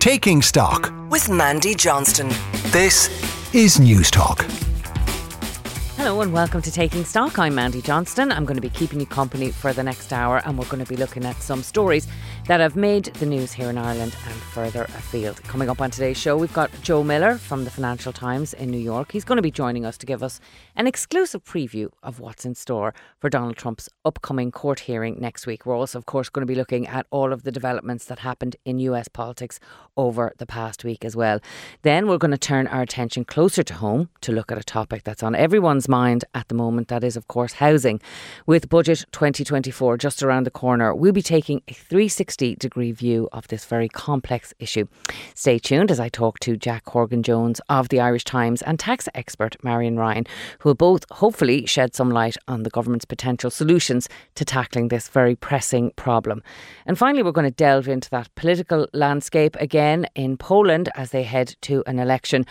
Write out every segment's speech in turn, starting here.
Taking Stock with Mandy Johnston. This is News Talk. Hello and welcome to Taking Stock. I'm Mandy Johnston. I'm going to be keeping you company for the next hour and we're going to be looking at some stories that have made the news here in Ireland and further afield. Coming up on today's show, we've got Joe Miller from the Financial Times in New York. He's going to be joining us to give us an exclusive preview of what's in store for Donald Trump's upcoming court hearing next week. We're also, of course, going to be looking at all of the developments that happened in US politics over the past week as well. Then we're going to turn our attention closer to home to look at a topic that's on everyone's mind at the moment. That is, of course, housing. With Budget 2024 just around the corner, we'll be taking a 360 degree view of this very complex issue. Stay tuned as I talk to Jack Horgan Jones of the Irish Times and tax expert Marian Ryan, who will both hopefully shed some light on the government's potential solutions to tackling this very pressing problem. And finally, we're going to delve into that political landscape again in Poland as they head to an election.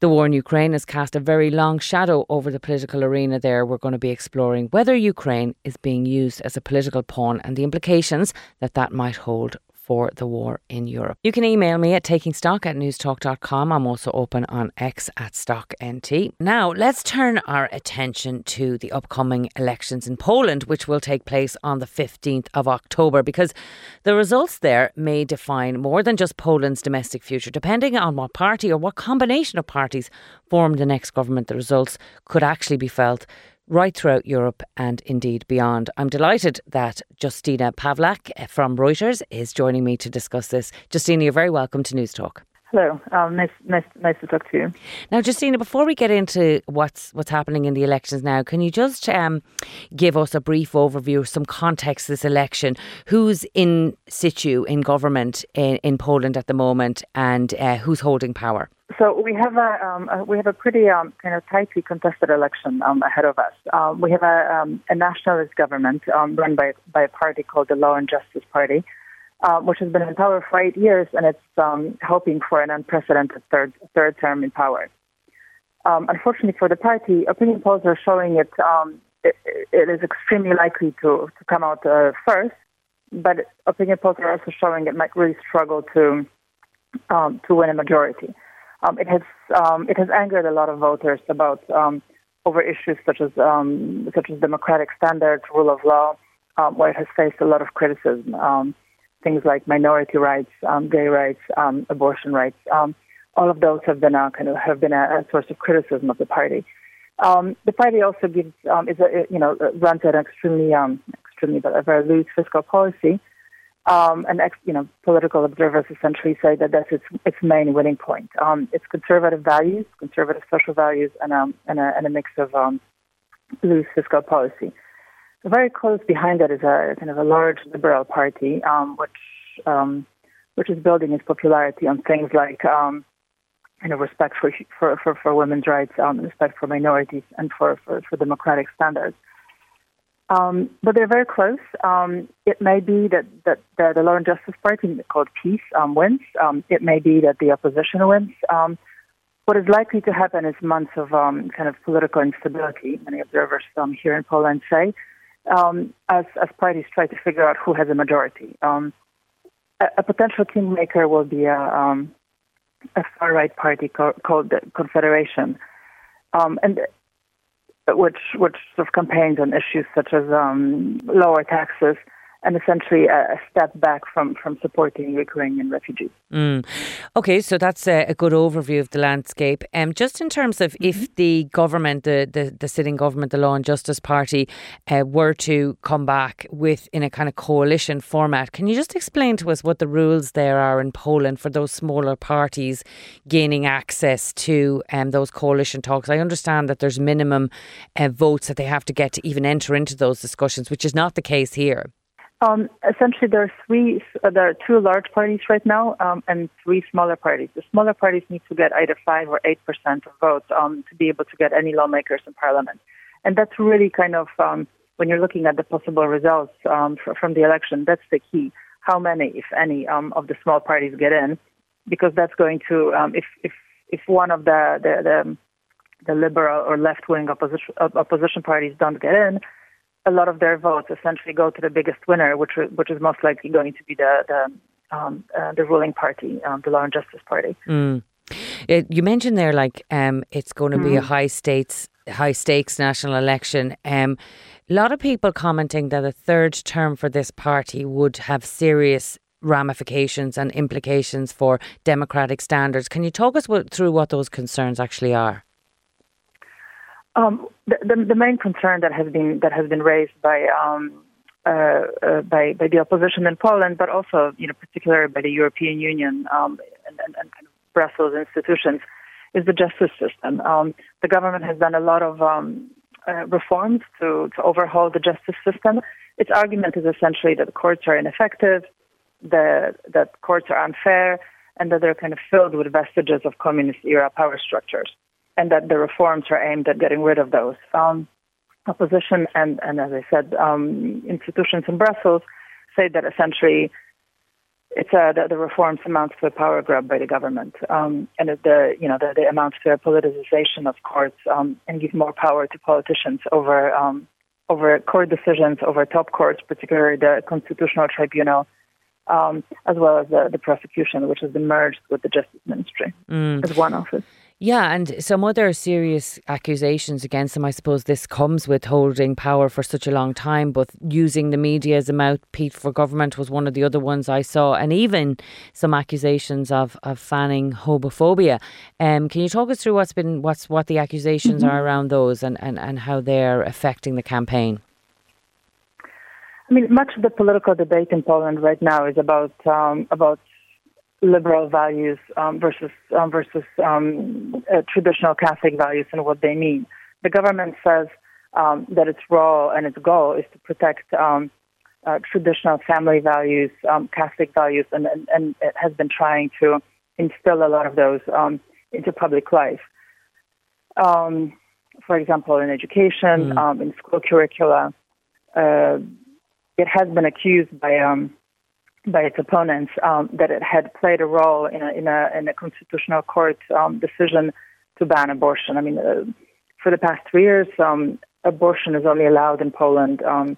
The war in Ukraine has cast a very long shadow over the political arena there. We're going to be exploring whether Ukraine is being used as a political pawn and the implications that that might hold for the war in Europe. You can email me at takingstock at newstalk.com. I'm also open on X at StockNT. Now, let's turn our attention to the upcoming elections in Poland, which will take place on the 15th of October, because the results there may define more than just Poland's domestic future. Depending on what party or what combination of parties form the next government, the results could actually be felt right throughout Europe and indeed beyond. I'm delighted that Justina Pawlak eh, from Reuters is joining me to discuss this. Justina, you're very welcome to News Talk. Hello, um, nice, nice, nice to talk to you. Now, Justina, before we get into what's what's happening in the elections now, can you just um, give us a brief overview, some context this election? Who's in situ in government in, in Poland at the moment, and uh, who's holding power? So we have a, um, a we have a pretty um, kind of tightly contested election um, ahead of us. Um, we have a, um, a nationalist government um, run by by a party called the Law and Justice Party, uh, which has been in power for eight years, and it's hoping for an unprecedented third third term in power. unfortunately for the party, opinion polls are showing it, it, it is extremely likely to to come out uh, first, but opinion polls are also showing it might really struggle to to win a majority. Um, it has um, it has angered a lot of voters about um, over issues such as um, such as democratic standards, rule of law, um, where it has faced a lot of criticism. Um, things like minority rights, gay rights, abortion rights. all of those have been a, kind of have been a, a source of criticism of the party. the party also gives is a, you know runs an extremely extremely but a very loose fiscal policy. Um, and ex, you know, political observers essentially say that that's its its main winning point. Um, it's conservative values, conservative social values, and um, and a, and a mix of um, loose fiscal policy. Very close behind that is a kind of a large liberal party, um, which um, which is building its popularity on things like um, you know respect for for for, for women's rights, um, respect for minorities, and for, for, for democratic standards. Um, but they're very close. Um, it may be that, that, that the Law and Justice Party, called PiS, um, wins. Um, it may be that the opposition wins. Um, what is likely to happen is months of um, kind of political instability, many observers here in Poland say, as, as parties try to figure out who has a majority. A, a, potential kingmaker will be a, um, a far right party co- called the Confederation. and which which sort of campaigns on issues such as um, lower taxes and essentially a, step back from, from supporting Ukrainian refugees. Mm. Okay, so that's a, a, good overview of the landscape. Um, just in terms of mm-hmm. if the government, the, the, the, sitting government, the Law and Justice Party, uh, were to come back with in a kind of coalition format, can you just explain to us what the rules there are in Poland for those smaller parties gaining access to um, those coalition talks? I understand that there's minimum uh, votes that they have to get to even enter into those discussions, which is not the case here. Um, essentially, there are three. Uh, there are two large parties right now, um, and three smaller parties. The smaller parties need to get either five or eight percent of votes um, to be able to get any lawmakers in parliament, and that's really kind of um, when you're looking at the possible results um, for, from the election. That's the key. How many, if any, um, of the small parties get in? Because that's going to um, if if if one of the the the, the liberal or left wing opposition opposition parties don't get in a lot of their votes essentially go to the biggest winner, which which is most likely going to be the the, um, uh, the ruling party, um, the Law and Justice Party. Mm. It, you mentioned there, like um, it's going to mm. be a mm. high states, high stakes national election. Um, a lot of people commenting that a third term for this party would have serious ramifications and implications for democratic standards. Can you talk us through what those concerns actually are? Um, the, the, main concern that has been that has been raised by um, uh, uh, by by the opposition in Poland, but also you know particularly by the European Union um, and, and, and, Brussels institutions, is the justice system. Um, the government has done a lot of um, uh, reforms to to overhaul the justice system. Its argument is essentially that courts are ineffective, the, that courts are unfair, and that they're kind of filled with vestiges of communist era power structures, and that the reforms are aimed at getting rid of those. Um, opposition and, and as I said, um, institutions in Brussels say that essentially it's a, the, the reforms amounts to a power grab by the government, um, and the you know the, the amounts to a politicization of courts um, and give more power to politicians over um, over court decisions, over top courts, particularly the Constitutional Tribunal, um, as well as the, the prosecution, which has been merged with the Justice Ministry mm. as one office. Yeah, and some other serious accusations against him. I suppose this comes with holding power for such a long time, but using the media as a mouthpiece for government was one of the other ones I saw, and even some accusations of, of fanning homophobia. Um, can you talk us through what's been what's what the accusations mm-hmm. are around those and, and, and how they're affecting the campaign? I mean, much of the political debate in Poland right now is about um, about liberal values um, versus um, versus um, uh, traditional Catholic values and what they mean. The government says um, that its role and its goal is to protect um, uh, traditional family values, um, Catholic values, and, and, and, it has been trying to instill a lot of those into public life. for example, in education, mm. in school curricula, uh, it has been accused by by its opponents um, that it had played a role in a, in a, in a constitutional court um, decision to ban abortion. I mean, uh, for the past three years, um, abortion is only allowed in Poland um,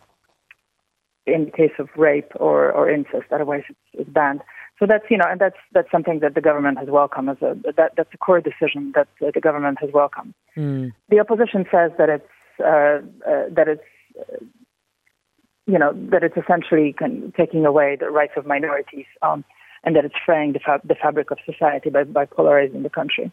in the case of rape or, or incest. Otherwise, it's, it's banned. So that's you know, and that's that's something that the government has welcomed as a that that's a core decision that uh, the government has welcomed. Mm. The opposition says that it's uh, uh that it's uh, you know, that it's essentially taking away the rights of minorities. Um, and that it's fraying the, fa- the fabric of society by, by polarizing the country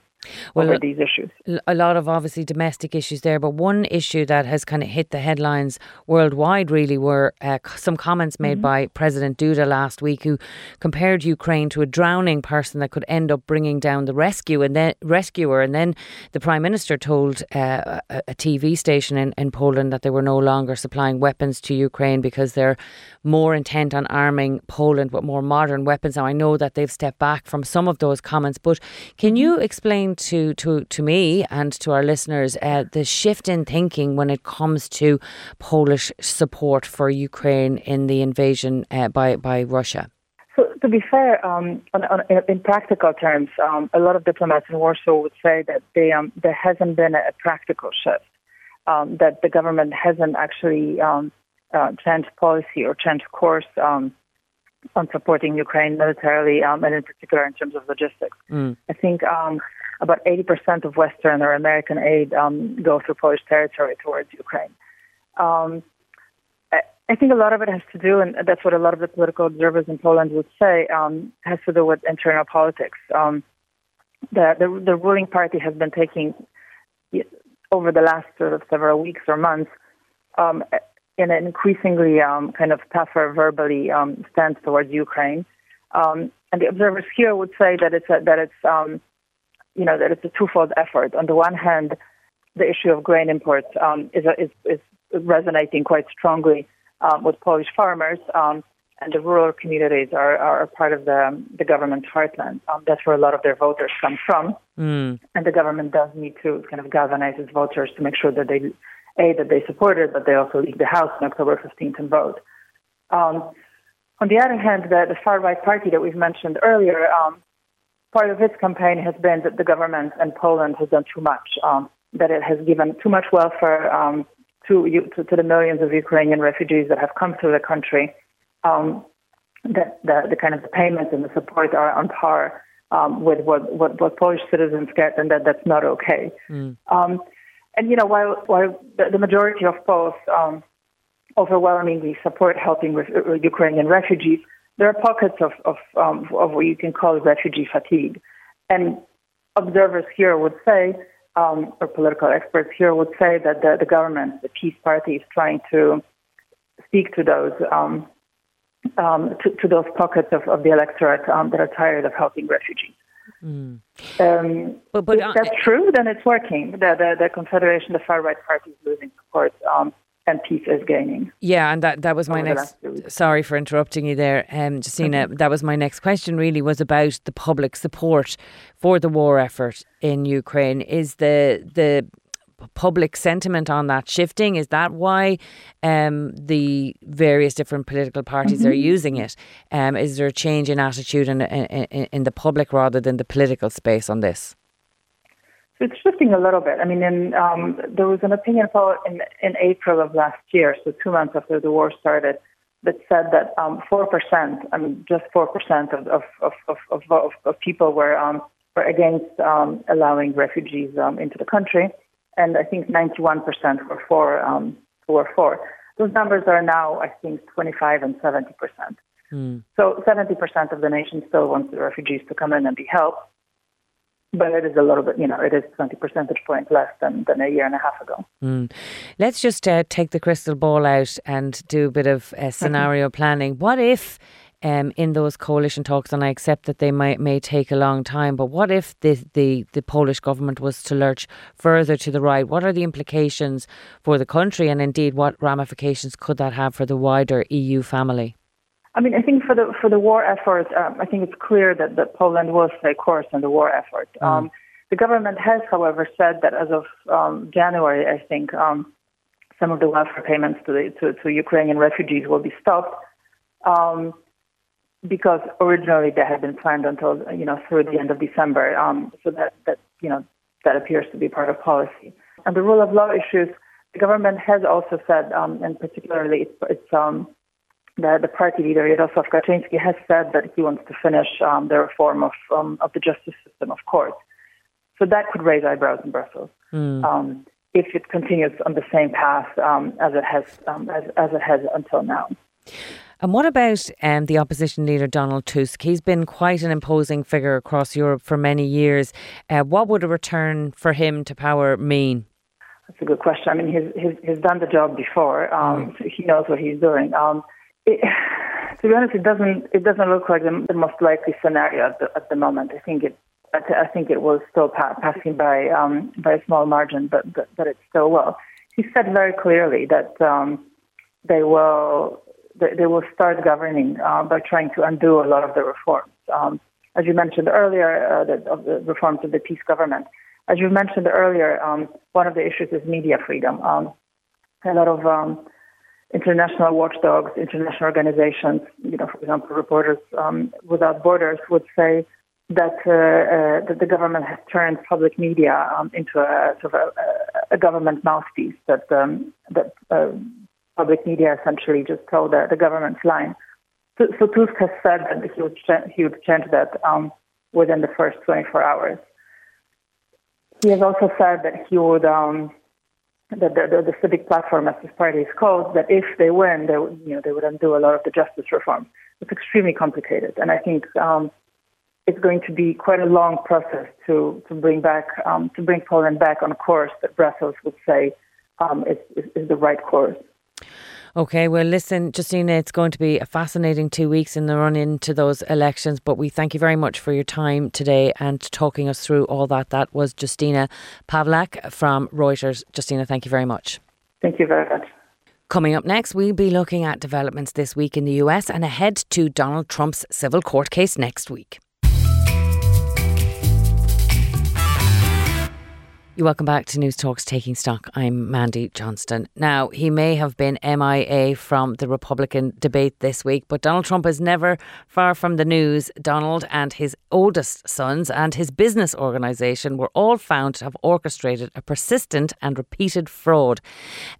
well, over these issues. A lot of obviously domestic issues there, but one issue that has kind of hit the headlines worldwide really were uh, some comments made mm-hmm. by President Duda last week, who compared Ukraine to a drowning person that could end up bringing down the rescue and then rescuer. And then the Prime Minister told uh, a, a TV station in, in Poland that they were no longer supplying weapons to Ukraine because they're more intent on arming Poland with more modern weapons. Now I know that they've stepped back from some of those comments, but can you explain to to to me and to our listeners uh, the shift in thinking when it comes to Polish support for Ukraine in the invasion uh, by by Russia? So, to be fair, um, on, on, in practical terms, um, a lot of diplomats in Warsaw would say that they, um, there hasn't been a, practical shift, um, that the government hasn't actually um, uh, changed policy or changed course um, on supporting Ukraine militarily, um, and in particular in terms of logistics. Mm. I think um, about 80% of Western or American aid um, go through Polish territory towards Ukraine. Um, I, I, think a lot of it has to do, and that's what a lot of the political observers in Poland would say, um, has to do with internal politics. Um, the, the, the ruling party has been taking over the last sort of several weeks or months um, in an increasingly um, kind of tougher verbally um, stance towards Ukraine. Um, and the observers here would say that it's a, that it's um, you know that it's a twofold effort. On the one hand, the issue of grain imports um, is, a, is, is resonating quite strongly um, with Polish farmers, and the rural communities are, are part of the the government's heartland. that's where a lot of their voters come from, mm. and the government does need to kind of galvanize its voters to make sure that they a, that they supported, but they also leave the House on October 15th and vote. Um, on the other hand, the, the far right party that we've mentioned earlier, um, part of its campaign has been that the government and Poland has done too much, um, that it has given too much welfare um, to, to, to, the millions of Ukrainian refugees that have come to the country, um, that the, the kind of the payments and the support are on par um, with what, what, what Polish citizens get, and that that's not okay. Mm. And you know, while while the, majority of Poles um, overwhelmingly support helping with Ukrainian refugees, there are pockets of of, um, of what you can call refugee fatigue, and observers here would say, um, or political experts here would say that the, the government, the PiS party, is trying to speak to those um, um, to, to, those pockets of, of the electorate um, that are tired of helping refugees. Mm. Um, but, but, if uh, that's true, then it's working. The, the, the Confederation, the far right party, is losing support. Um, and PiS is gaining. Yeah, and that, that was my next. Sorry for interrupting you there, um, Justina. that was my next question. Really, was about the public support for the war effort in Ukraine. Is the the public sentiment on that shifting? Is that why um, the various different political parties mm-hmm. are using it? Um, is there a change in attitude in, in, in the public rather than the political space on this? So it's shifting a little bit. I mean, in, um, there was an opinion poll in, in April of last year, so two months after the war started, that said that um, 4%, I mean, just 4% of, of, of, of, of, of people were, um, were against um, allowing refugees um, into the country and I think 91% were for. Um, were for. Those numbers are now, I think, 25 and 70 percent. Mm. So 70 percent of the nation still wants the refugees to come in and be helped, but it is a little bit, you know, it is 20 percentage point less than, than a year and a half ago. Mm. Let's just uh, take the crystal ball out and do a bit of uh, scenario planning. What if um, in those coalition talks, and I accept that they might may take a long time. But what if the, the the Polish government was to lurch further to the right? What are the implications for the country, and indeed, what ramifications could that have for the wider EU family? I mean, I think for the for the war effort, um, I think it's clear that, that Poland will stay course in the war effort. Mm. Um, the government has, however, said that as of um, January, I think um, some of the welfare payments to, the, to, to Ukrainian refugees will be stopped. Um, because originally they had been planned until you know through the end of December. Um, so that that you know that appears to be part of policy. And the rule of law issues, the government has also said, um, and particularly it's, it's um, the, the party leader Jarosław Kaczynski has said that he wants to finish um, the reform of um, of the justice system, of course. So that could raise eyebrows in Brussels. Mm. Um, if it continues on the same path um, as it has um, as, as it has until now. And what about um, the opposition leader Donald Tusk? He's been quite an imposing figure across Europe for many years. Uh, what would a return for him to power mean? That's a good question. I mean, he's he's, he's done the job before, um, mm. so he knows what he's doing. Um, it, to be honest, it doesn't it doesn't look like the, the most likely scenario at the, at the moment. I think it I, think it was still pa- passing by um, by a small margin, but, but but it still will. He said very clearly that um, they will they will start governing uh, by trying to undo a lot of the reforms. Um, as you mentioned earlier, uh, the, of the reforms of the PiS government. As you mentioned earlier, um, one of the issues is media freedom. Um, a lot of um, international watchdogs, international organizations, you know, for example, Reporters um, Without Borders would say that, uh, uh, that the government has turned public media um, into a sort of a, a government mouthpiece that that uh, public media essentially just told the, the government's line. So, so, Tusk has said that he would, ch- he would change that um, within the first 24 hours. He has also said that he would, um, that the, the, the, civic platform, as this party is called, that if they win, they would, you know, they would undo a lot of the justice reform. It's extremely complicated, and I think um, it's going to be quite a long process to to bring back um, to bring Poland back on a course that Brussels would say um, is, is, is the right course. Okay, well, listen, Justina, it's going to be a fascinating two weeks in the run into those elections, but we thank you very much for your time today and talking us through all that. That was Justina Pawlak from Reuters. Justina, thank you very much. Thank you very much. Coming up next, we'll be looking at developments this week in the US and ahead to Donald Trump's civil court case next week. You're welcome back to News Talks Taking Stock. I'm Mandy Johnston. Now, he may have been MIA from the Republican debate this week, but Donald Trump is never far from the news. Donald and his oldest sons and his business organisation were all found to have orchestrated a persistent and repeated fraud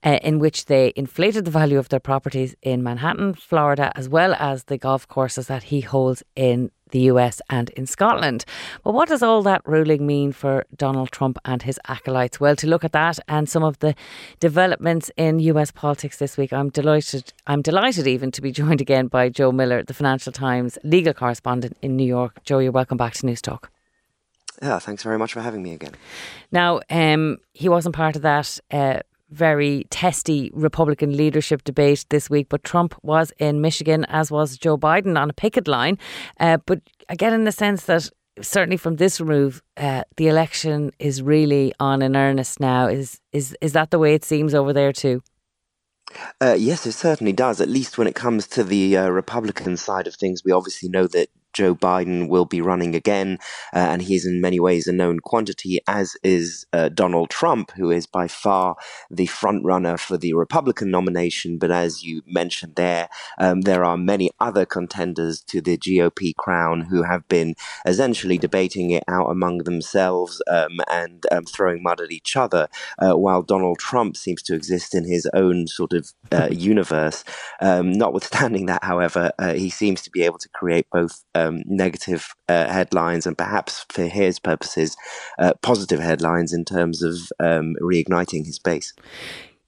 uh, in which they inflated the value of their properties in Manhattan, Florida, as well as the golf courses that he holds in the US and in Scotland. But what does all that ruling mean for Donald Trump and his acolytes? Well, to look at that and some of the developments in US politics this week, I'm delighted I'm delighted even to be joined again by Joe Miller, the Financial Times legal correspondent in New York. Joe, you're welcome back to Newstalk. Yeah, thanks very much for having me again. Now, um, he wasn't part of that uh, very testy Republican leadership debate this week, but Trump was in Michigan, as was Joe Biden, on a picket line. Uh, but get in the sense that certainly from this move, uh, the election is really on in earnest now. Is is is that the way it seems over there too? Uh, yes, it certainly does. At least when it comes to the uh, Republican side of things, we obviously know that Joe Biden will be running again, uh, and he is in many ways a known quantity, as is uh, Donald Trump, who is by far the front runner for the Republican nomination. But as you mentioned there, um, there are many other contenders to the GOP crown who have been essentially debating it out among themselves um, and um, throwing mud at each other, uh, while Donald Trump seems to exist in his own sort of uh, universe. Um, notwithstanding that, however, uh, he seems to be able to create both um, negative uh, headlines and perhaps for his purposes, uh, positive headlines in terms of um, reigniting his base.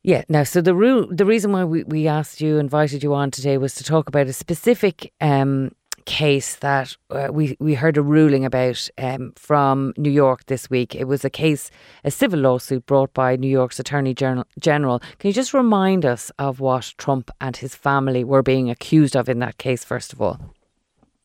Yeah. Now, so the ru- the reason why we, we asked you, invited you on today, was to talk about a specific um, case that uh, we we heard a ruling about um, from New York this week. It was a case, a civil lawsuit brought by New York's Attorney General. General. Can you just remind us of what Trump and his family were being accused of in that case, first of all?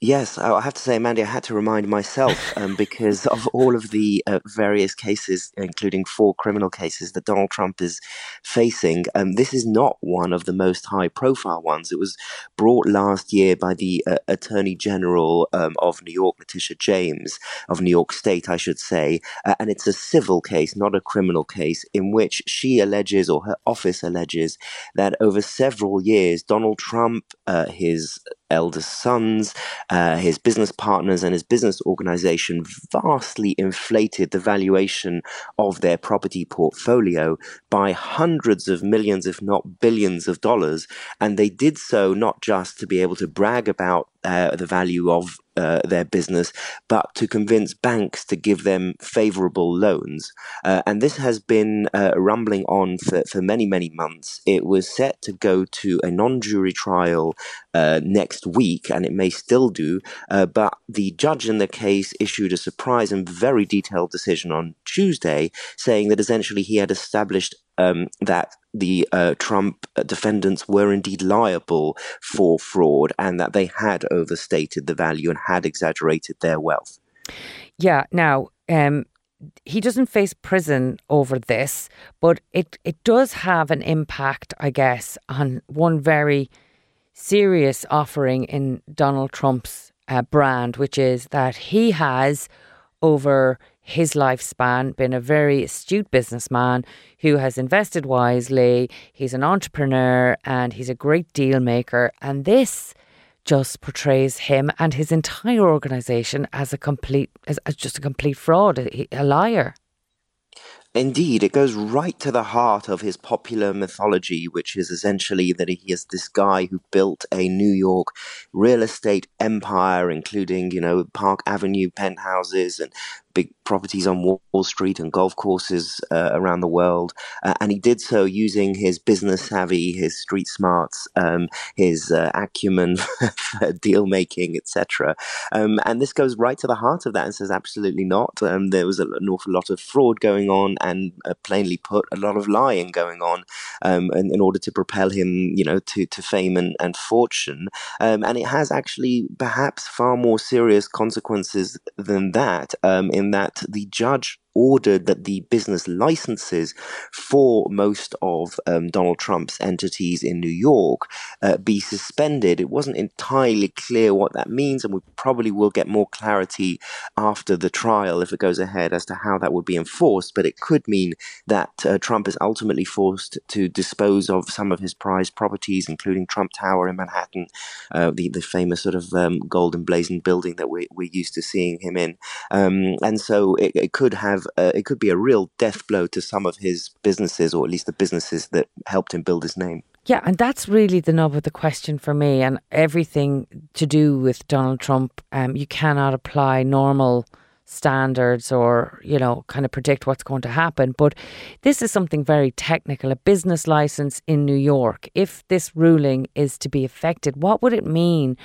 Yes, I have to say, Mandy, I had to remind myself um, because of all of the uh, various cases, including four criminal cases that Donald Trump is facing. Um, this is not one of the most high profile ones. It was brought last year by the uh, Attorney General um, of New York, Letitia James, of New York State, I should say. Uh, and it's a civil case, not a criminal case, in which she alleges, or her office alleges, that over several years, Donald Trump, uh, his eldest sons, uh, his business partners, and his business organization vastly inflated the valuation of their property portfolio by hundreds of millions, if not billions of dollars. And they did so not just to be able to brag about uh, the value of uh, their business, but to convince banks to give them favorable loans. Uh, and this has been uh, rumbling on for, for many, many months. It was set to go to a non jury trial uh, next week, and it may still do. But the judge in the case issued a surprise and very detailed decision on Tuesday, saying that essentially he had established um, that the uh, Trump defendants were indeed liable for fraud and that they had overstated the value and had exaggerated their wealth. Yeah. Now, um, he doesn't face prison over this, but it, it does have an impact, I guess, on one very serious offering in Donald Trump's uh, brand, which is that he has over his lifespan, been a very astute businessman who has invested wisely. He's an entrepreneur and he's a great deal maker. And this just portrays him and his entire organization as a complete, as, as just a complete fraud, a, a liar. Indeed, it goes right to the heart of his popular mythology, which is essentially that he is this guy who built a New York real estate empire, including, you know, Park Avenue penthouses and big properties on Wall Street and golf courses uh, around the world. Uh, and he did so using his business savvy, his street smarts, um, his uh, acumen for deal making, etc. Um, and this goes right to the heart of that and says absolutely not. Um, there was an awful lot of fraud going on, and uh, plainly put, a lot of lying going on um, in, in, order to propel him, you know, to, to fame and, and fortune. Um, and it has actually perhaps far more serious consequences than that. Um, that the judge ordered that the business licenses for most of um, Donald Trump's entities in New York uh, be suspended. It wasn't entirely clear what that means, and we probably will get more clarity after the trial if it goes ahead as to how that would be enforced. But it could mean that uh, Trump is ultimately forced to dispose of some of his prized properties, including Trump Tower in Manhattan, uh, the the famous sort of um, golden blazing building that we, we're used to seeing him in. Um, and so it, it could have uh, it could be a real death blow to some of his businesses, or at least the businesses that helped him build his name. Yeah, and that's really the nub of the question for me. And everything to do with Donald Trump, um, you cannot apply normal standards or, you know, kind of predict what's going to happen. But this is something very technical a business license in New York. If this ruling is to be affected, what would it mean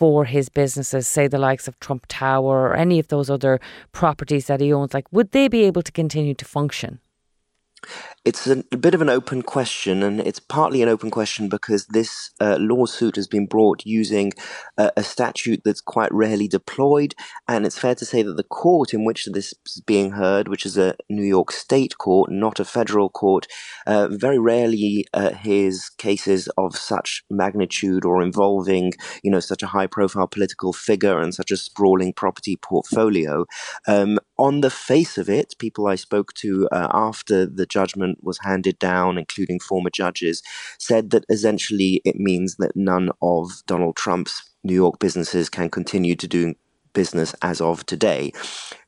for his businesses, say the likes of Trump Tower or any of those other properties that he owns? Like, would they be able to continue to function? It's a, a, bit of an open question, and it's partly an open question because this uh, lawsuit has been brought using uh, a statute that's quite rarely deployed. And it's fair to say that the court in which this is being heard, which is a New York state court, not a federal court, uh, very rarely uh, hears cases of such magnitude or involving, you know, such a high profile political figure and such a sprawling property portfolio. Um, on the face of it, people I spoke to uh, after the judgment was handed down, including former judges, said that essentially it means that none of Donald Trump's New York businesses can continue to do business as of today.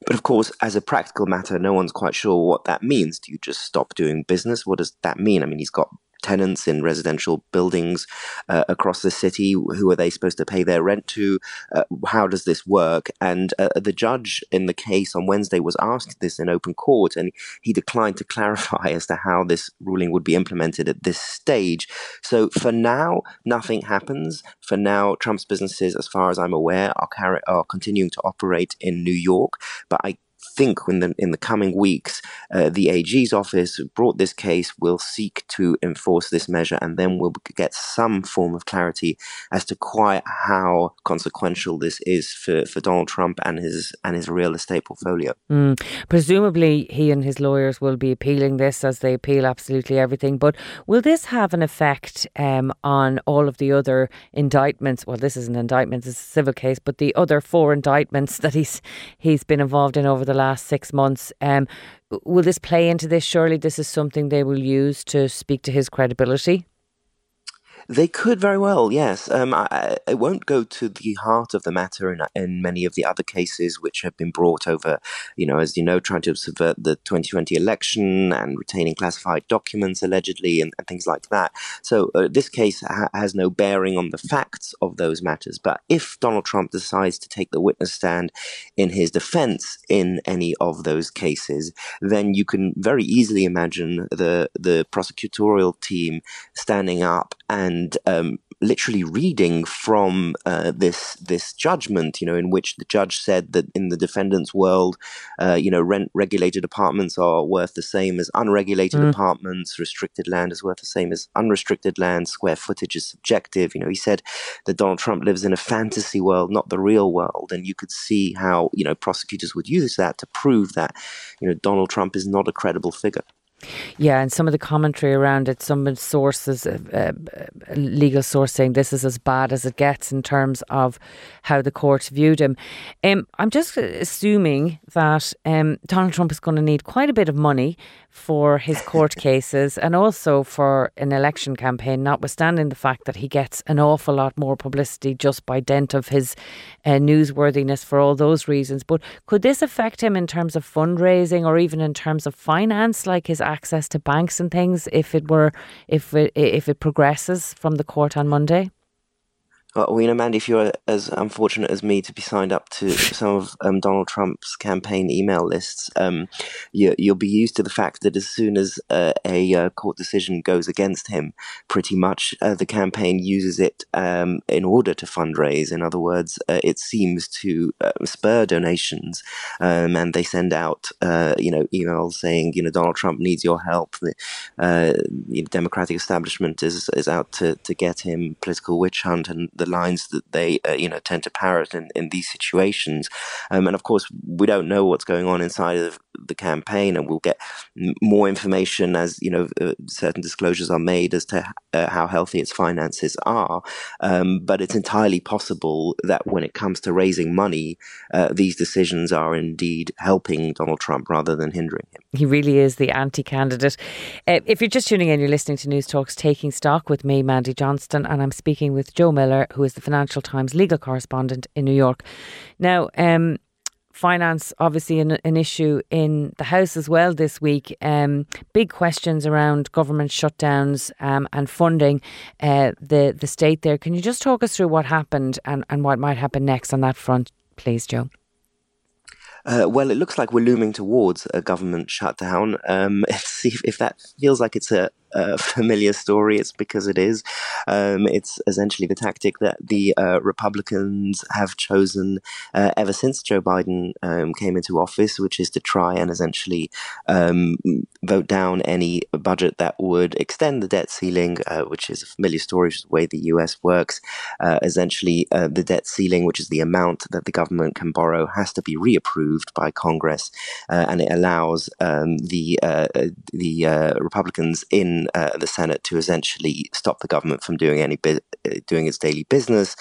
But of course, as a practical matter, no one's quite sure what that means. Do you just stop doing business? What does that mean? I mean, he's got tenants in residential buildings uh, across the city. Who are they supposed to pay their rent to? Uh, how does this work? And uh, the judge in the case on Wednesday was asked this in open court, and he declined to clarify as to how this ruling would be implemented at this stage. So for now, nothing happens. For now, Trump's businesses, as far as I'm aware, are, car- are continuing to operate in New York. But I think in the in the coming weeks, uh, the AG's office brought this case will seek to enforce this measure, and then we'll get some form of clarity as to quite how consequential this is for, for Donald Trump and his and his real estate portfolio. Mm. Presumably, he and his lawyers will be appealing this as they appeal absolutely everything. But will this have an effect um, on all of the other indictments? Well, this is an indictment; it's a civil case, but the other four indictments that he's he's been involved in over the last six months. Um, will this play into this? Surely this is something they will use to speak to his credibility. They could very well, yes. Um, I, I won't go to the heart of the matter in, in many of the other cases which have been brought over, you know, as you know, trying to subvert the 2020 election and retaining classified documents allegedly and, and things like that. So uh, this case ha- has no bearing on the facts of those matters. But if Donald Trump decides to take the witness stand in his defense in any of those cases, then you can very easily imagine the the prosecutorial team standing up and um, literally reading from uh, this this judgment, you know, in which the judge said that in the defendant's world, uh, you know, rent regulated apartments are worth the same as unregulated mm. apartments. Restricted land is worth the same as unrestricted land. Square footage is subjective. You know, he said that Donald Trump lives in a fantasy world, not the real world, and you could see how you know prosecutors would use that to prove that you know Donald Trump is not a credible figure. Yeah, and some of the commentary around it, some sources, uh, uh, legal source saying this is as bad as it gets in terms of how the court viewed him. Um, I'm just assuming that um, Donald Trump is going to need quite a bit of money for his court cases and also for an election campaign, notwithstanding the fact that he gets an awful lot more publicity just by dint of his uh, newsworthiness for all those reasons. But could this affect him in terms of fundraising or even in terms of finance, like his access to banks and things, if it were if it if it progresses from the court on Monday? Well, you know, Mandy, if you're as unfortunate as me to be signed up to some of um, Donald Trump's campaign email lists, um, you, will be used to the fact that as soon as uh, a uh, court decision goes against him, pretty much uh, the campaign uses it um, in order to fundraise. In other words, uh, it seems to uh, spur donations, um, and they send out, uh, you know, emails saying, you know, Donald Trump needs your help. The, the Democratic establishment is is out to to get him political witch hunt and the lines that they uh, you know tend to parrot in, in these situations. Um, and of course, we don't know what's going on inside of the campaign, and we'll get more information as you know uh, certain disclosures are made as to uh, how healthy its finances are. Um, but it's entirely possible that when it comes to raising money, uh, these decisions are indeed helping Donald Trump rather than hindering him. He really is the anti-candidate. Uh, if you're just tuning in, you're listening to News Talks Taking Stock with me, Mandy Johnston, and I'm speaking with Joe Miller, who is the Financial Times legal correspondent in New York. Now. Um, finance obviously an, an, issue in the House as well this week. Um, big questions around government shutdowns um, and funding uh, the the state there. Can you just talk us through what happened and, and what might happen next on that front, please, Joe? Uh, well, it looks like we're looming towards a government shutdown. Um, if, if that feels like it's a, familiar story, it's because it is. Um, it's essentially the tactic that the uh, Republicans have chosen uh, ever since Joe Biden um, came into office, which is to try and essentially um, vote down any budget that would extend the debt ceiling, uh, which is a familiar story, which is the way the US works. Uh, essentially, uh, the debt ceiling, which is the amount that the government can borrow, has to be reapproved by Congress, and it allows um, the the Republicans in uh, the Senate to essentially stop the government from doing any bu- uh, doing its daily business,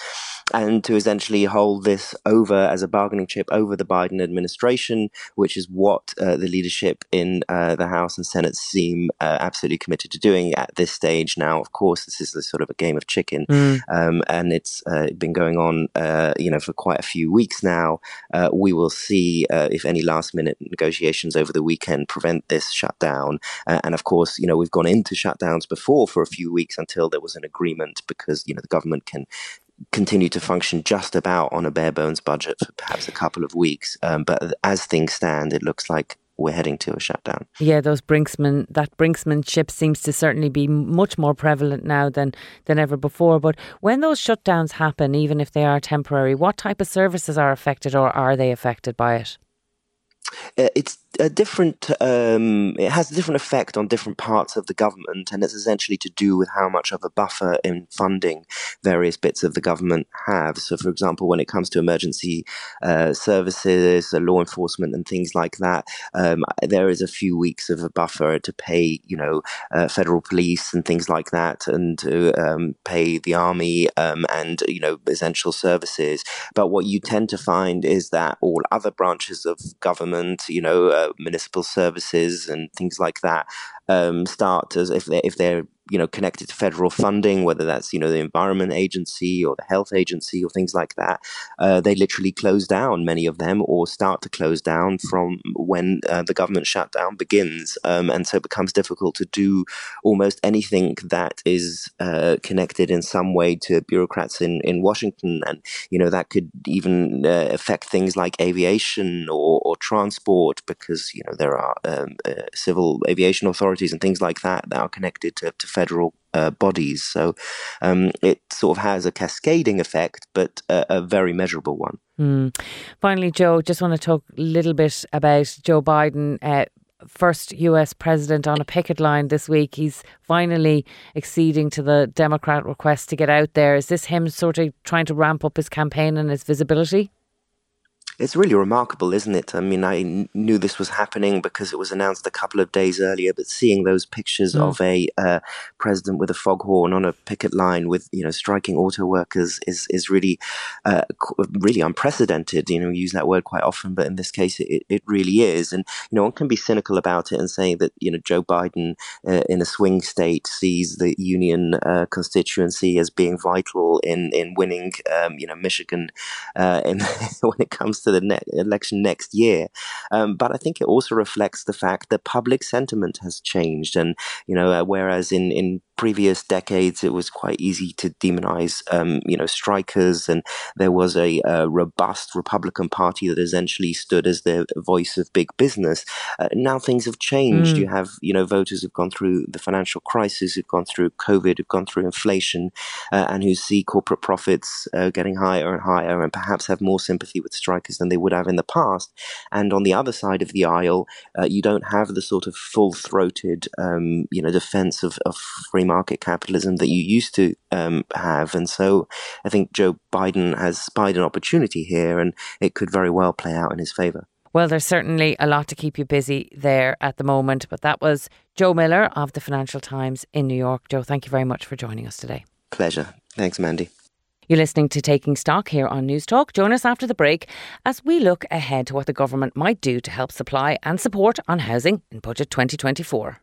and to essentially hold this over as a bargaining chip over the Biden administration, which is what uh, the leadership in uh, the House and Senate seem uh, absolutely committed to doing at this stage. Now, of course, this is a sort of a game of chicken, mm. um, and it's been going on, you know, for quite a few weeks now. we will see if any last minute negotiations over the weekend prevent this shutdown, and of course, you know, we've gone into shutdowns before for a few weeks until there was an agreement because you know the government can continue to function just about on a bare bones budget for perhaps a couple of weeks. Um, but as things stand, it looks like we're heading to a shutdown. Yeah, those brinksman that brinksmanship seems to certainly be much more prevalent now than than ever before. But when those shutdowns happen, even if they are temporary, what type of services are affected, or are they affected by it? Uh, it's a different um, it has a different effect on different parts of the government and it's essentially to do with how much of a buffer in funding various bits of the government have. So for example when it comes to emergency uh, services uh, law enforcement and things like that um, there is a few weeks of a buffer to pay you know uh, federal police and things like that and to um, pay the army um, and you know essential services. But what you tend to find is that all other branches of government you know uh, Uh, municipal services and things like that um, start as if they if they're you know connected to federal funding, whether that's you know the Environment Agency or the Health Agency or things like that, uh, they literally close down many of them or start to close down from when uh, the government shutdown begins, um, and so it becomes difficult to do almost anything that is uh, connected in some way to bureaucrats in in Washington, and you know that could even uh, affect things like aviation or, or transport because you know there are um, uh, civil aviation authorities and things like that that are connected to, to federal uh, bodies. So um, it sort of has a cascading effect, but a, a very measurable one. Mm. Finally, Joe, just want to talk a little bit about Joe Biden. Uh, first US president on a picket line this week. He's finally acceding to the Democrat request to get out there. Is this him sort of trying to ramp up his campaign and his visibility? It's really remarkable, isn't it? I mean, I knew this was happening because it was announced a couple of days earlier, but seeing those pictures mm. of a uh, president with a foghorn on a picket line with, you know, striking auto workers is, is really, uh, really unprecedented. You know, we use that word quite often, but in this case, it, it really is. And, you know, one can be cynical about it and say that, you know, Joe Biden uh, in a swing state sees the union uh, constituency as being vital in, in winning, um, you know, Michigan uh, in, when it comes to the ne- election next year. Um, but I think it also reflects the fact that public sentiment has changed, and you know, uh, whereas in in previous decades, it was quite easy to demonize, um, you know, strikers, and there was a, a, robust Republican Party that essentially stood as the voice of big business. Uh, now things have changed. Mm. You have, you know, voters who've gone through the financial crisis, who've gone through COVID, who've gone through inflation, uh, and who see corporate profits uh, getting higher and higher, and perhaps have more sympathy with strikers than they would have in the past. And on the other side of the aisle, uh, you don't have the sort of full-throated, um, you know, defense of, of free free market capitalism that you used to um, have. And so I think Joe Biden has spied an opportunity here, and it could very well play out in his favour. Well, there's certainly a lot to keep you busy there at the moment, but that was Joe Miller of the Financial Times in New York. Joe, thank you very much for joining us today. Pleasure. Thanks, Mandy. You're listening to Taking Stock here on News Talk. Join us after the break as we look ahead to what the government might do to help supply and support on housing in Budget 2024.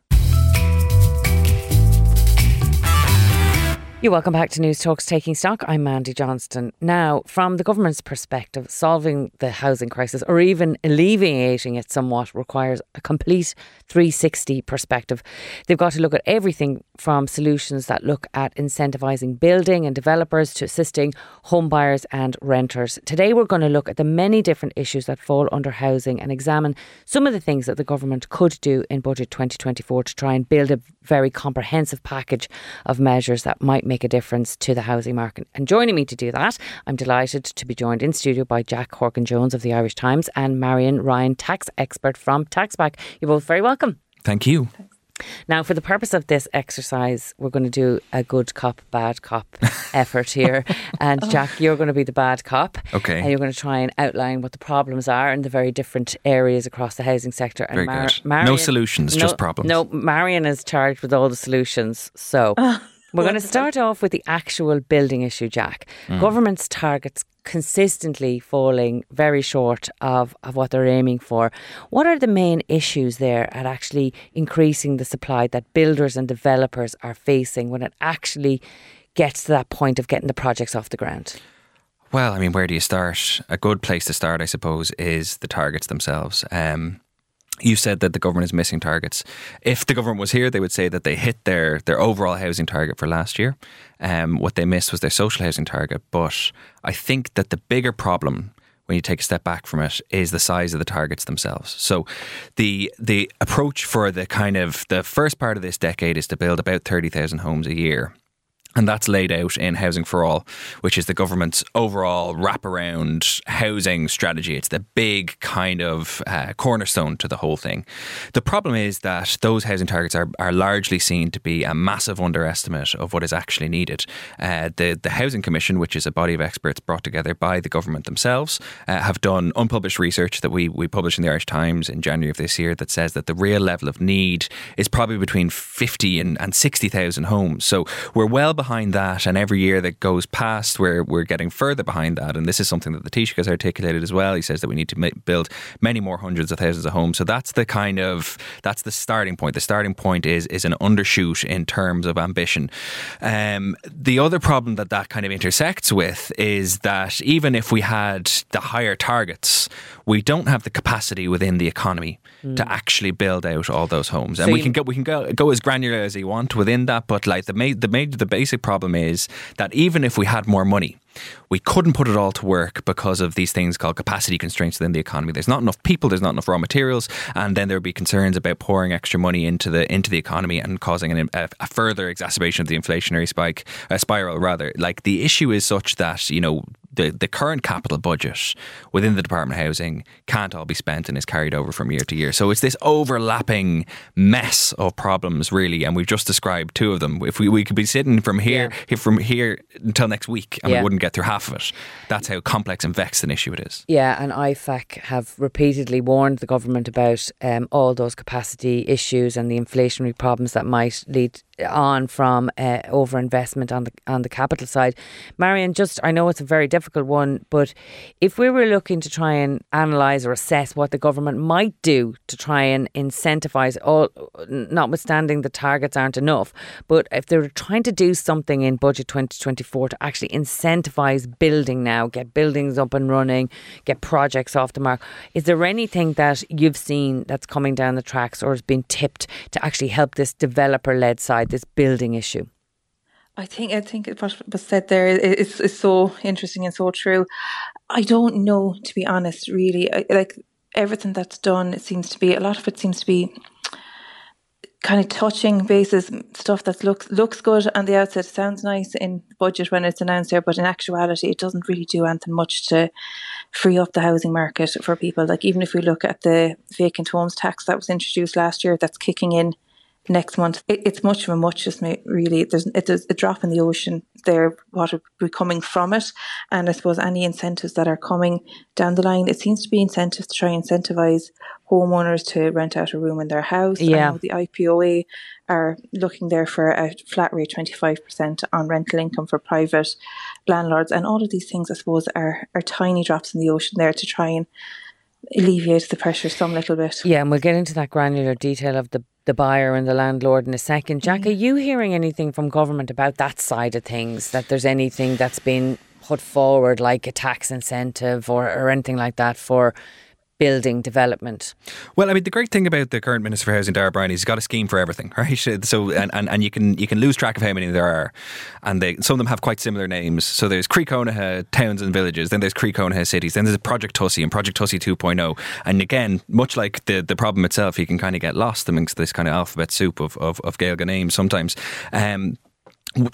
You're welcome back to News Talks Taking Stock. I'm Mandy Johnston. Now, from the government's perspective, solving the housing crisis or even alleviating it somewhat requires a complete 360 perspective. They've got to look at everything from solutions that look at incentivising building and developers to assisting home buyers and renters. Today, we're going to look at the many different issues that fall under housing and examine some of the things that the government could do in Budget 2024 to try and build a very comprehensive package of measures that might make a difference to the housing market. And joining me to do that, I'm delighted to be joined in studio by Jack Horgan Jones of the Irish Times and Marian Ryan, tax expert from TaxBack. You're both very welcome. Thank you. Now, for the purpose of this exercise, we're going to do a good cop, bad cop effort here. And oh. Jack, you're going to be the bad cop. Okay. And you're going to try and outline what the problems are in the very different areas across the housing sector. And Very good. No solutions, just problems. No, Marian is charged with all the solutions. So. Oh. We're going to start off with the actual building issue, Jack. Mm. Government's targets consistently falling very short of, of what they're aiming for. What are the main issues there at actually increasing the supply that builders and developers are facing when it actually gets to that point of getting the projects off the ground? Well, I mean, where do you start? A good place to start, I suppose, is the targets themselves. Um, you said that the government is missing targets. If the government was here, they would say that they hit their their overall housing target for last year. Um, what they missed was their social housing target. But I think that the bigger problem when you take a step back from it is the size of the targets themselves. So the the approach for the kind of the first part of this decade is to build about 30,000 homes a year. And that's laid out in Housing for All, which is the government's overall wraparound housing strategy. It's the big kind of uh, cornerstone to the whole thing. The problem is that those housing targets are, are largely seen to be a massive underestimate of what is actually needed. Uh, the, the Housing Commission, which is a body of experts brought together by the government themselves, uh, have done unpublished research that we, we published in the Irish Times in January of this year that says that the real level of need is probably between 50 and, and 60,000 homes. So we're well behind that, and every year that goes past, we're we're getting further behind that. And this is something that the Taoiseach has articulated as well. He says that we need to ma- build many more hundreds of thousands of homes. So that's the kind of that's the starting point. The starting point is is an undershoot in terms of ambition. Um, the other problem that that kind of intersects with is that even if we had the higher targets, we don't have the capacity within the economy to actually build out all those homes. And So we can go we can go go as granular as you want within that, but like the ma- the ma- the basic problem is that even if we had more money, we couldn't put it all to work because of these things called capacity constraints within the economy. There's not enough people, there's not enough raw materials, and then there would be concerns about pouring extra money into the into the economy and causing an, a, a further exacerbation of the inflationary spike, a spiral rather. Like the issue is such that you know the, the current capital budget within the Department of Housing can't all be spent and is carried over from year to year. So it's this overlapping mess of problems, really, and we've just described two of them. If we, we could be sitting from here, here from here until next week, and Yeah. we wouldn't get through half of it. That's how complex and vexed an issue it is. Yeah, and IFAC have repeatedly warned the government about um, all those capacity issues and the inflationary problems that might lead on from uh, overinvestment on the on the capital side. Marian, just I know it's a very difficult one, but if we were looking to try and analyse or assess what the government might do to try and incentivise all, notwithstanding the targets aren't enough, but if they were trying to do something in budget 2024 to actually incentivise building now, get buildings up and running, get projects off the mark, is there anything that you've seen that's coming down the tracks or has been tipped to actually help this developer led side, this building issue? I think I think what was said there is is so interesting and so true. I don't know, to be honest. Really, I, like everything that's done, it seems to be a lot of it seems to be kind of touching bases stuff that looks looks good on the outset. Sounds nice in budget when it's announced there, but in actuality, it doesn't really do anything much to free up the housing market for people. Like even if we look at the vacant homes tax that was introduced last year, that's kicking in next month. It, it's much of a muchness, really. There's it's a, drop in the ocean there, what would be coming from it. And I suppose any incentives that are coming down the line, it seems to be incentives to try and incentivize homeowners to rent out a room in their house. Yeah. the IPOA are looking there for a flat rate 25% on rental income for private landlords. And all of these things, I suppose, are, are tiny drops in the ocean there to try and alleviate the pressure some little bit. Yeah, and we'll get into that granular detail of the the buyer and the landlord in a second. Jack, mm-hmm. are you hearing anything from government about that side of things? That there's anything that's been put forward, like a tax incentive or, or anything like that for building development. Well, I mean, the great thing about the current Minister for Housing, Darragh O'Brien, is he's got a scheme for everything, right? So, and, and, and you can you can lose track of how many there are, and they some of them have quite similar names. So there's Cónaithe towns and villages, then there's Cónaithe cities, then there's Project Tosaigh and Project Tosaigh 2.0. And again, much like the the problem itself, you can kind of get lost amongst this kind of alphabet soup of of, of Gaeilge names sometimes. Um,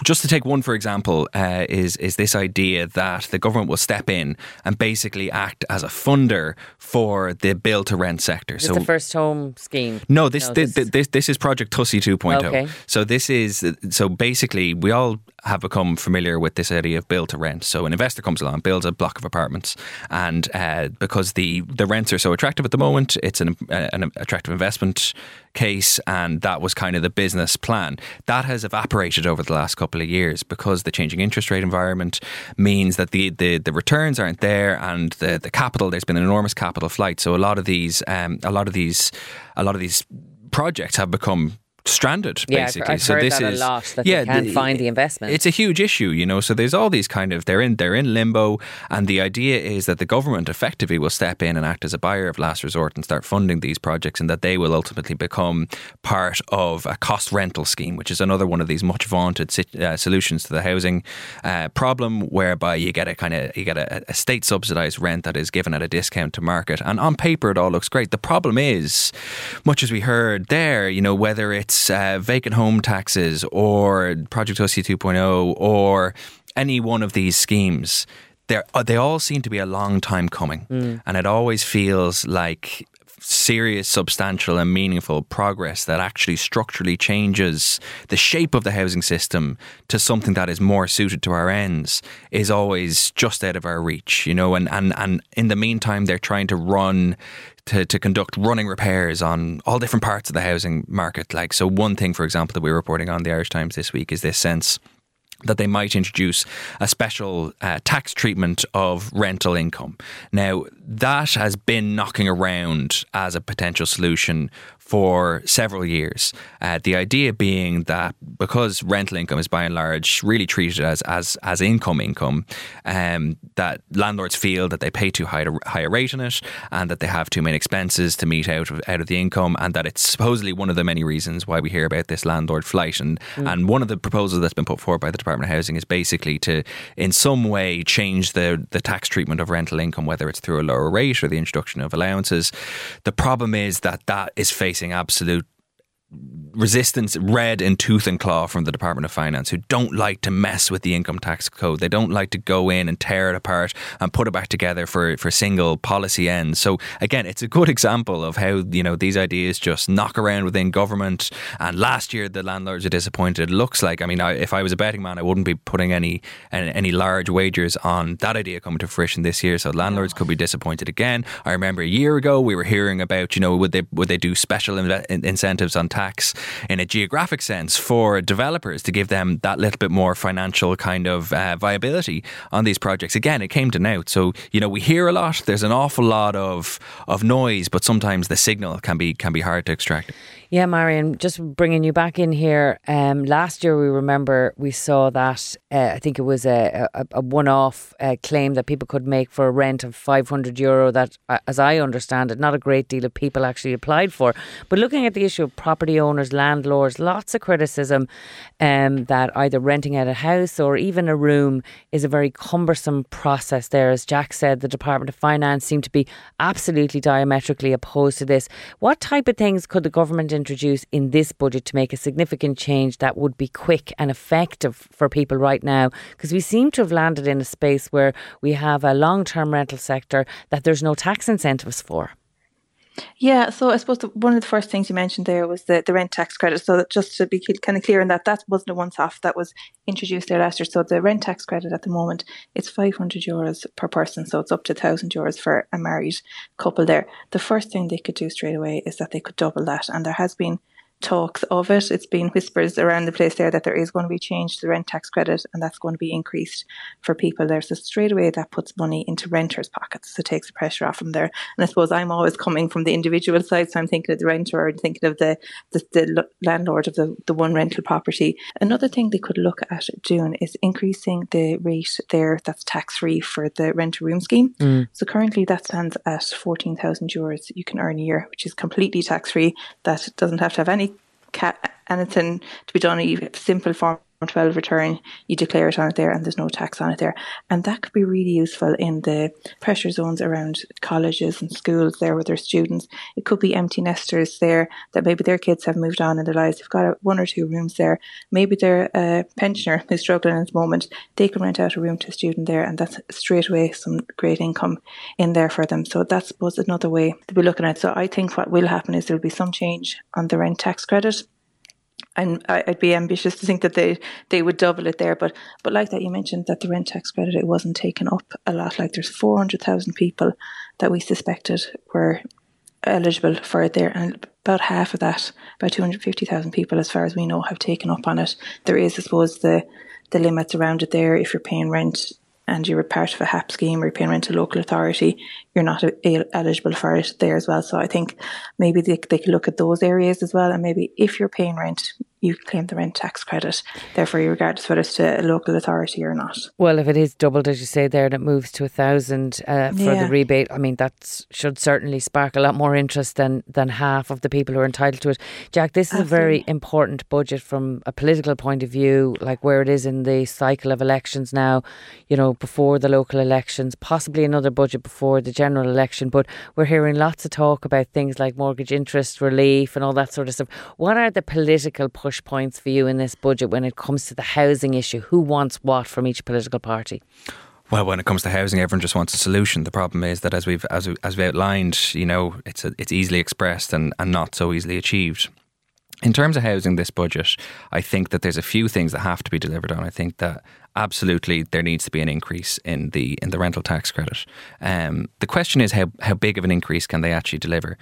just to take one for example, uh, is is this idea that the government will step in and basically act as a funder for the build to rent sector. Is so the first home scheme. No, this no, this, this, this, this is Project Tosaigh 2.0. Okay. So this is so basically we all have become familiar with this idea of build to rent. So an investor comes along, builds a block of apartments, and uh, because the the rents are so attractive at the moment, it's an uh, an attractive investment case, and that was kind of the business plan. That has evaporated over the last couple of years because the changing interest rate environment means that the, the, the returns aren't there, and the, the capital there's been an enormous capital flight. So a lot of these um, a lot of these a lot of these projects have become stranded basically. I've, so heard this that is a lot that yeah, they can't the, find the investment. It's a huge issue, you know. So there's all these kind of they're in they're in limbo, and the idea is that the government effectively will step in and act as a buyer of last resort and start funding these projects, and that they will ultimately become part of a cost rental scheme, which is another one of these much vaunted uh, solutions to the housing uh, problem, whereby you get a kind of you get a, a state subsidised rent that is given at a discount to market, and on paper it all looks great. The problem is, much as we heard there, you know, whether it's uh, vacant home taxes or Project OC 2.0 or any one of these schemes, they uh, they all seem to be a long time coming, mm. and it always feels like serious, substantial, and meaningful progress that actually structurally changes the shape of the housing system to something that is more suited to our ends is always just out of our reach, you know. And and and in the meantime, they're trying to run to, to conduct running repairs on all different parts of the housing market. Like, so one thing, for example, that we're reporting on the Irish Times this week is this sense that they might introduce a special uh, tax treatment of rental income. Now, that has been knocking around as a potential solution for several years. Uh, the idea being that because rental income is by and large really treated as as, as income income, um, that landlords feel that they pay too high a, high a rate on it, and that they have too many expenses to meet out of out of the income, and that it's supposedly one of the many reasons why we hear about this landlord flight. And mm. and one of the proposals that's been put forward by the Department of Housing is basically to, in some way, change the the tax treatment of rental income, whether it's through a lower rate or the introduction of allowances. The problem is that that is facing facing absolute resistance red in tooth and claw from the Department of Finance who don't like to mess with the income tax code. They don't like to go in and tear it apart and put it back together for, for single policy ends. So again, it's a good example of how, you know, these ideas just knock around within government. And last year the landlords are disappointed. It looks like, I mean, I, if I was a betting man, I wouldn't be putting any, any, large wagers on that idea coming to fruition this year. So landlords could be disappointed again. I remember a year ago we were hearing about, you know, would they would they do special incentives on tax in a geographic sense for developers to give them that little bit more financial kind of uh, viability on these projects. Again, it came to note. So you know we hear a lot. There's an awful lot of of noise, but sometimes the signal can be can be hard to extract. Yeah, Marian, just bringing you back in here. Um, last year, we remember we saw that uh, I think it was a, a, a one off uh, claim that people could make for a rent of 500 euro, that, uh, as I understand it, not a great deal of people actually applied for. But looking at the issue of property owners, landlords, lots of criticism um, that either renting out a house or even a room is a very cumbersome process there. As Jack said, the Department of Finance seem to be absolutely diametrically opposed to this. What type of things could the government introduce in this budget to make a significant change that would be quick and effective for people right now? Because we seem to have landed in a space where we have a long term rental sector that there's no tax incentives for. Yeah, so I suppose the, one of the first things you mentioned there was the, the rent tax credit. So just to be kind of clear on that, that wasn't a once off that was introduced there last year. So the rent tax credit at the moment it's 500 euros per person, so it's up to 1,000 euros for a married couple there. The first thing they could do straight away is that they could double that, and there has been talks of it. It's been whispers around the place there that there is going to be change to the rent tax credit and that's going to be increased for people there. So straight away that puts money into renters' pockets. So it takes the pressure off them there. And I suppose I'm always coming from the individual side, so I'm thinking of the renter and thinking of the, the, the landlord of the, the one rental property. Another thing they could look at doing is increasing the rate there that's tax free for the rent room scheme. Mm. So currently that stands at 14,000 euros you can earn a year, which is completely tax free. That doesn't have to have any anything to be done, a simple form 12 return, you declare it on it there and there's no tax on it there. And that could be really useful in the pressure zones around colleges and schools there with their students. It could be empty nesters there that maybe their kids have moved on in their lives. They've got one or two rooms there. Maybe they're a pensioner who's struggling at the moment. They can rent out a room to a student there and that's straight away some great income in there for them. So that's suppose another way to be looking at. So I think what will happen is there'll be some change on the rent tax credit and I'd be ambitious to think that they they would double it there. But but like that, you mentioned that the rent tax credit it wasn't taken up a lot. Like there's four hundred thousand people that we suspected were eligible for it there, and about half of that, about two hundred fifty thousand people, as far as we know, have taken up on it. There is, I suppose, the the limits around it there. If you're paying rent and you're a part of a HAP scheme or you're paying rent to local authority, you're not eligible for it there as well. So I think maybe they, they could look at those areas as well. And maybe if you're paying rent, you claim the rent tax credit, therefore, you regardless whether it's to a local authority or not. Well, if it is doubled, as you say there, and it moves to a thousand uh, for yeah. the rebate, I mean, that should certainly spark a lot more interest than, than half of the people who are entitled to it. Jack, this is Absolutely. a very important budget from a political point of view, like where it is in the cycle of elections now, you know, before the local elections, possibly another budget before the general election. But we're hearing lots of talk about things like mortgage interest relief and all that sort of stuff. What are the political push points for you in this budget when it comes to the housing issue? Who wants what from each political party? Well, when it comes to housing, everyone just wants a solution. The problem is that, as we've as, we, as we outlined, you know, it's a, it's easily expressed and, and not so easily achieved. In terms of housing, this budget, I think that there's a few things that have to be delivered on. I think that absolutely there needs to be an increase in the in the rental tax credit. Um, the question is how how big of an increase can they actually deliver?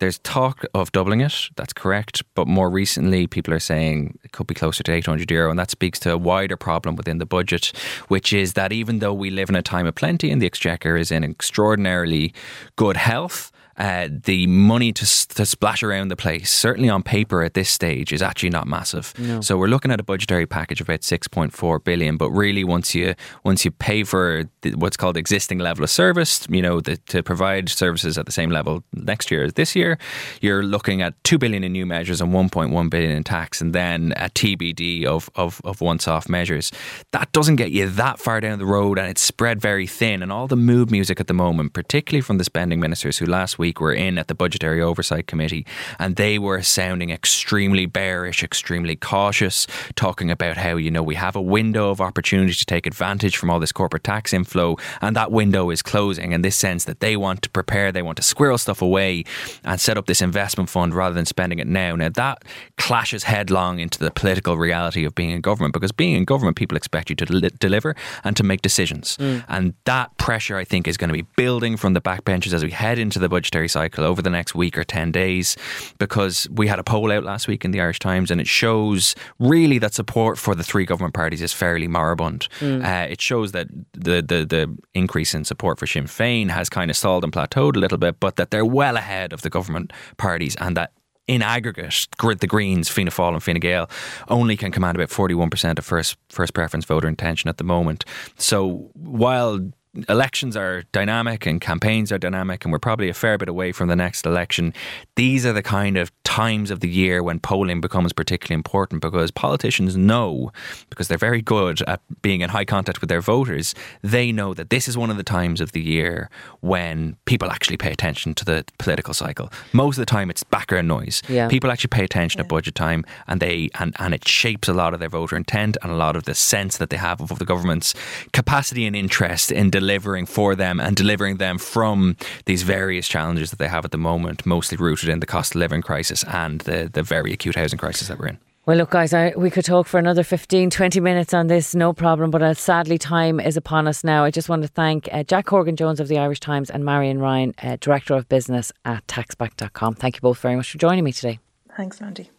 There's talk of doubling it, that's correct. But more recently, people are saying it could be closer to 800 euro. And that speaks to a wider problem within the budget, which is that even though we live in a time of plenty and the Exchequer is in extraordinarily good health, uh, the money to, to splash around the place, certainly on paper at this stage, is actually not massive. No. So we're looking at a budgetary package of about 6.4 billion. But really, once you once you pay for the, what's called existing level of service, you know, the, to provide services at the same level next year as this year, you're looking at 2 billion in new measures and 1.1 billion in tax, and then a TBD of, of, of once-off measures. That doesn't get you that far down the road, and it's spread very thin. And all the mood music at the moment, particularly from the spending ministers who last week week were in at the Budgetary Oversight Committee, and they were sounding extremely bearish, extremely cautious, talking about how, you know, we have a window of opportunity to take advantage from all this corporate tax inflow, and that window is closing in this sense that they want to prepare, they want to squirrel stuff away and set up this investment fund rather than spending it now. Now, that clashes headlong into the political reality of being in government because being in government, people expect you to del- deliver and to make decisions. Mm. And that pressure, I think, is going to be building from the backbenches as we head into the budgetary cycle over the next week or 10 days because we had a poll out last week in the Irish Times and it shows really that support for the three government parties is fairly moribund. Mm. Uh, it shows that the, the, the increase in support for Sinn Féin has kind of stalled and plateaued a little bit, but that they're well ahead of the government parties and that in aggregate, grid the Greens, Fianna Fáil and Fine Gael only can command about 41% of first first preference voter intention at the moment. So while elections are dynamic and campaigns are dynamic, and we're probably a fair bit away from the next election. These are the kind of times of the year when polling becomes particularly important because politicians know, because they're very good at being in high contact with their voters, they know that this is one of the times of the year when people actually pay attention to the political cycle. Most of the time, it's background noise. Yeah. People actually pay attention yeah. at budget time, and they and, and it shapes a lot of their voter intent and a lot of the sense that they have of the government's capacity and interest in delivering for them and delivering them from these various challenges that they have at the moment, mostly rooted in the cost of living crisis and the, the very acute housing crisis that we're in. Well, look, guys, I, we could talk for another 15, 20 minutes on this, no problem. But uh, sadly, time is upon us now. I just want to thank uh, Jack Horgan Jones of the Irish Times and Marian Ryan, uh, Director of Business at taxback.com. Thank you both very much for joining me today. Thanks, Mandy.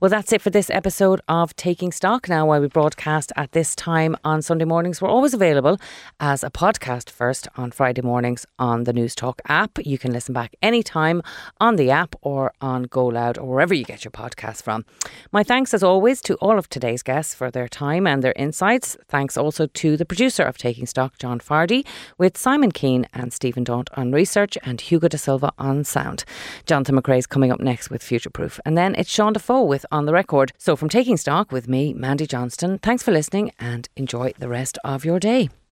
Well, that's it for this episode of Taking Stock. Now, while we broadcast at this time on Sunday mornings, we're always available as a podcast first on Friday mornings on the News Talk app. You can listen back anytime on the app or on Go Loud or wherever you get your podcast from. My thanks, as always, to all of today's guests for their time and their insights. Thanks also to the producer of Taking Stock, John Fardy, with Simon Keane and Stephen Daunt on research and Hugo De Silva on sound. Jonathan McCrea is coming up next with Future Proof. And then it's Sean Defoe with on the record. So, from Taking Stock with me, Mandy Johnston, thanks for listening and enjoy the rest of your day.